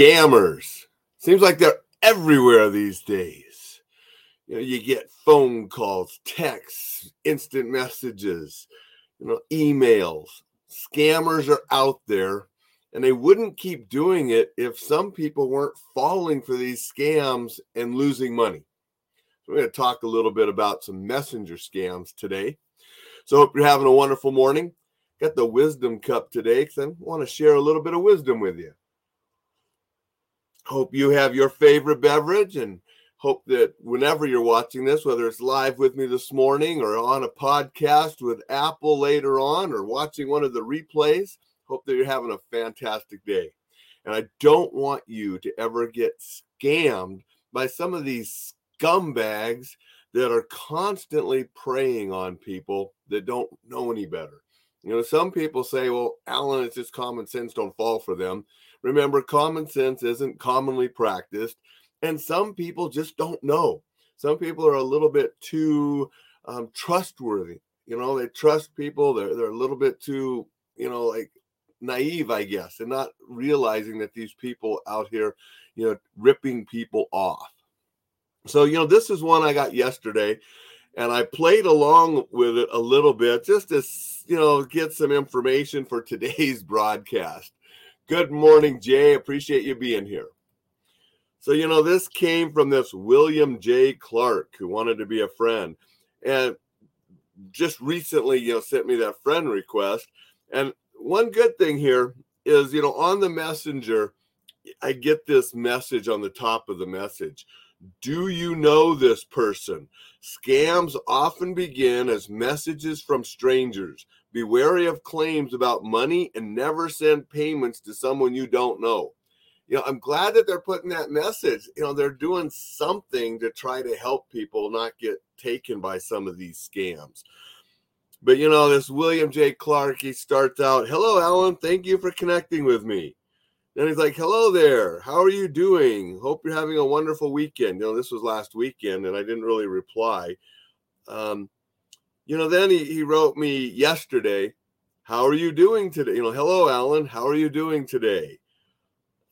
scammers. Seems like they're everywhere these days. You know, you get phone calls, texts, instant messages, you know, emails. Scammers are out there and they wouldn't keep doing it if some people weren't falling for these scams and losing money. So we're going to talk a little bit about some messenger scams today. So hope you're having a wonderful morning. Got the wisdom cup today because I want to share a little bit of wisdom with you. Hope you have your favorite beverage and hope that whenever you're watching this, whether it's live with me this morning or on a podcast with Apple later on or watching one of the replays, hope that you're having a fantastic day. And I don't want you to ever get scammed by some of these scumbags that are constantly preying on people that don't know any better. You know, some people say, well, Alain, it's just common sense, don't fall for them. Remember, common sense isn't commonly practiced, and some people just don't know. Some people are a little bit too um, trustworthy. You know, they trust people. They're they're a little bit too, you know, like naive, I guess, and not realizing that these people out here, you know, ripping people off. So, you know, this is one I got yesterday, and I played along with it a little bit just to, you know, get some information for today's broadcast. Good morning, Jay. Appreciate you being here. So, you know, this came from this William J. Clark who wanted to be a friend and just recently, you know, sent me that friend request. And one good thing here is, you know, on the messenger, I get this message on the top of the message. Do you know this person? Scams often begin as messages from strangers. Be wary of claims about money and never send payments to someone you don't know. You know, I'm glad that they're putting that message. You know, they're doing something to try to help people not get taken by some of these scams. But you know, this William J. Clark, he starts out, Hello, Alain. Thank you for connecting with me. Then he's like, Hello there. How are you doing? Hope you're having a wonderful weekend. You know, this was last weekend and I didn't really reply. Um, you know, then he, he wrote me yesterday, How are you doing today? You know, hello, Alain. How are you doing today?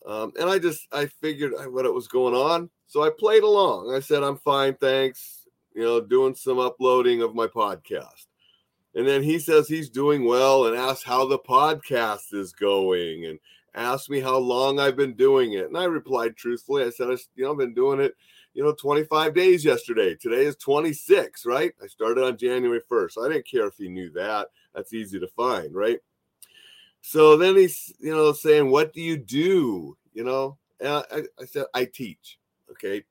Um, and I just, I figured what it was going on. So I played along. I said, I'm fine. Thanks. You know, doing some uploading of my podcast. And then he says he's doing well and asks how the podcast is going and asked me how long I've been doing it. And I replied truthfully. I said, you know, I've been doing it you know, 25 days yesterday. Today is 26, right? I started on January 1st. I didn't care if he knew that. That's easy to find, right? So then he's, you know, saying, What do you do? You know, and I, I said, I teach. Okay.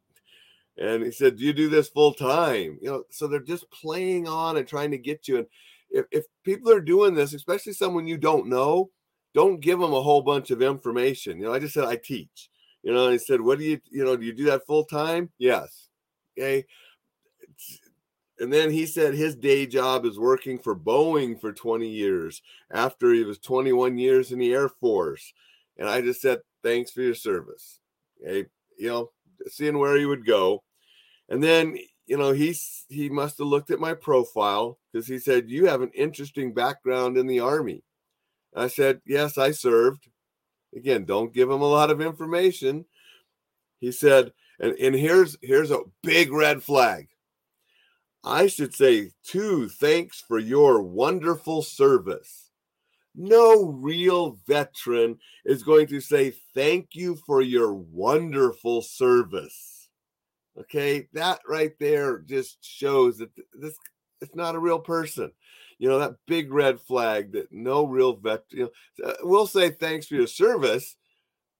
And he said, Do you do this full time? You know, so they're just playing on and trying to get you. And if, if people are doing this, especially someone you don't know, don't give them a whole bunch of information. You know, I just said, I teach. You know, I said, What do you, you know, do you do that full time? Yes. Okay. And then he said his day job is working for Boeing for 20 years after he was 21 years in the Air Force. And I just said, Thanks for your service. Okay. You know, seeing where he would go. And then, you know, he's he must have looked at my profile because he said, You have an interesting background in the Army. I said, Yes, I served. Again, don't give him a lot of information. He said, and, and here's here's a big red flag. I should say, two thanks for your wonderful service. No real veteran is going to say thank you for your wonderful service. Okay, that right there just shows that this it's not a real person you know, that big red flag that no real vet, you know, uh, we'll say thanks for your service,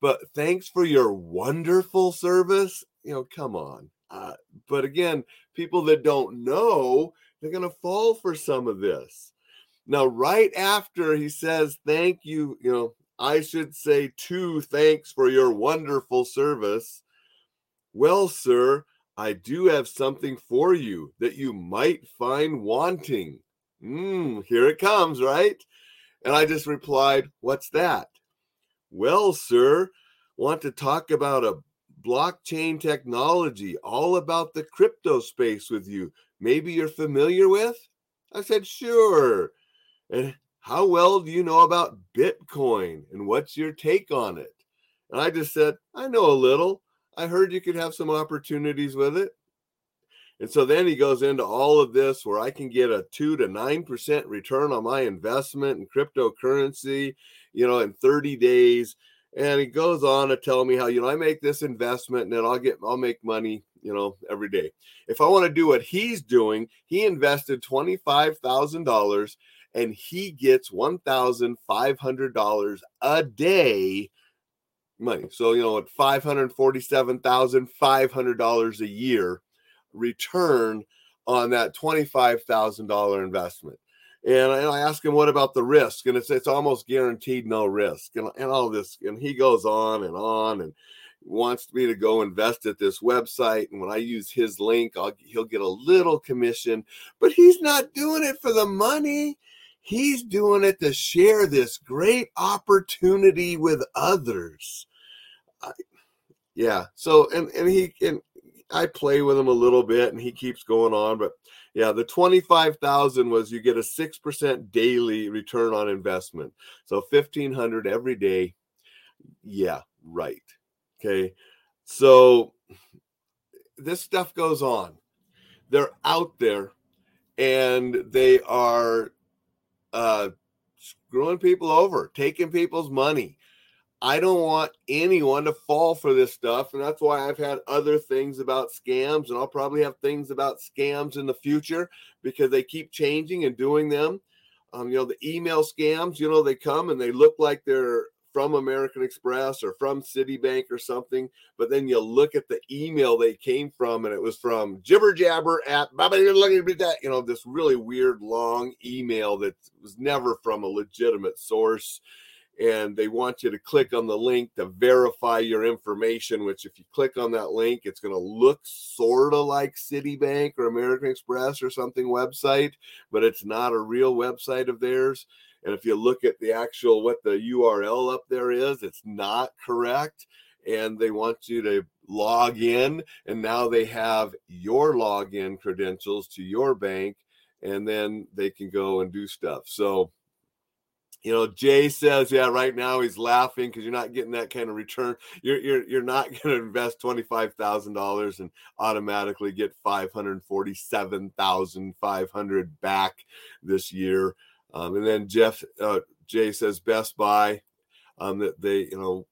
but thanks for your wonderful service. You know, come on. Uh, but again, people that don't know, they're going to fall for some of this. Now, right after he says, Thank you, you know, I should say, two thanks for your wonderful service. Well, sir, I do have something for you that you might find wanting. Mm, here it comes, right? And I just replied, What's that? Well, sir, want to talk about a blockchain technology, all about the crypto space with you. Maybe you're familiar with? I said, Sure. And how well do you know about Bitcoin and what's your take on it? And I just said, I know a little. I heard you could have some opportunities with it. And so then he goes into all of this where I can get a two to nine percent return on my investment in cryptocurrency, you know, in 30 days. And he goes on to tell me how, you know, I make this investment and then I'll get, I'll make money, you know, every day. If I want to do what he's doing, he invested $25,000 and he gets $1,500 a day money. So, you know, at $547,500 a year return on that $25,000 investment. And I, and I ask him, what about the risk? And it's, it's almost guaranteed no risk and, and all this. And he goes on and on and wants me to go invest at this website. And when I use his link, I'll, he'll get a little commission, but he's not doing it for the money. He's doing it to share this great opportunity with others. I, yeah. So, and, and he, and I play with him a little bit and he keeps going on, but yeah, the 25,000 was you get a 6% daily return on investment. So 1500 every day. Yeah, right. Okay. So this stuff goes on. They're out there and they are uh screwing people over, taking people's money. I don't want anyone to fall for this stuff. And that's why I've had other things about scams, and I'll probably have things about scams in the future because they keep changing and doing them. Um, you know, the email scams, you know, they come and they look like they're from American Express or from Citibank or something, but then you look at the email they came from and it was from jibber jabber at that, you know, this really weird long email that was never from a legitimate source and they want you to click on the link to verify your information which if you click on that link it's going to look sort of like citibank or american express or something website but it's not a real website of theirs. And if you look at the actual what the url up there is it's not correct and they want you to log in and now they have your login credentials to your bank and then they can go and do stuff. So you know, Jay says, yeah, right now he's laughing because you're not getting that kind of return. You're you're you're not going to invest twenty five thousand dollars and automatically get five hundred forty seven thousand five hundred back this year. Um, and then Jeff uh, Jay says Best Buy um, that they you know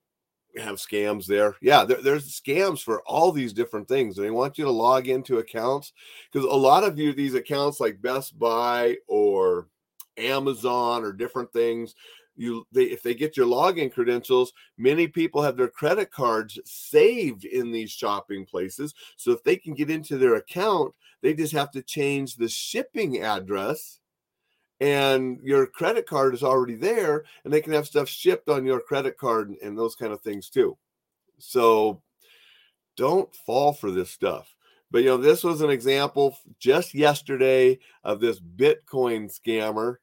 have scams there. Yeah, there, there's scams for all these different things. They want you to log into accounts because a lot of you these accounts like Best Buy or Amazon or different things you they if they get your login credentials many people have their credit cards saved in these shopping places. So if they can get into their account they just have to change the shipping address and your credit card is already there and they can have stuff shipped on your credit card and, and those kind of things too. So don't fall for this stuff. But you know this was an example just yesterday of this bitcoin scammer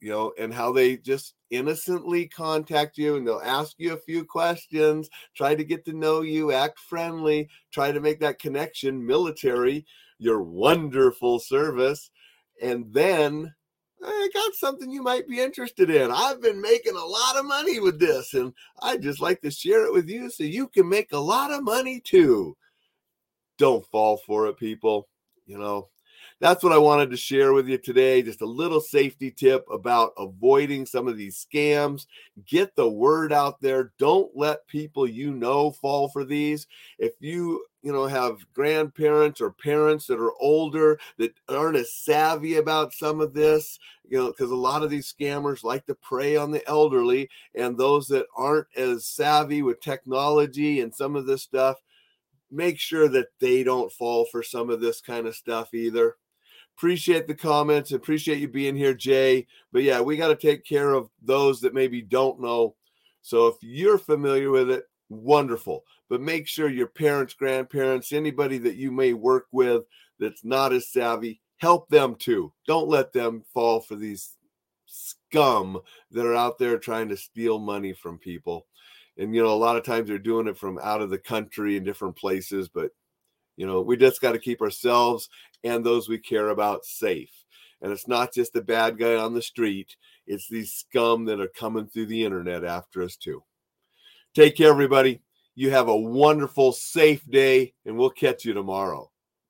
you know, and how they just innocently contact you and they'll ask you a few questions, try to get to know you, act friendly, try to make that connection, military, your wonderful service. And then I got something you might be interested in. I've been making a lot of money with this, and I'd just like to share it with you so you can make a lot of money too. Don't fall for it, people. You know, that's what I wanted to share with you today. Just a little safety tip about avoiding some of these scams. Get the word out there. Don't let people you know fall for these. If you you know have grandparents or parents that are older that aren't as savvy about some of this you know because a lot of these scammers like to prey on the elderly and those that aren't as savvy with technology and some of this stuff make sure that they don't fall for some of this kind of stuff either. Appreciate the comments appreciate you being here jay. But yeah we got to take care of those that maybe don't know. So if you're familiar with it wonderful. But make sure your parents grandparents anybody that you may work with that's not as savvy help them too. Don't let them fall for these scum that are out there trying to steal money from people and you know a lot of times they're doing it from out of the country in different places but you know, we just got to keep ourselves and those we care about safe. And it's not just the bad guy on the street, it's these scum that are coming through the internet after us, too. Take care, everybody. You have a wonderful, safe day, and we'll catch you tomorrow.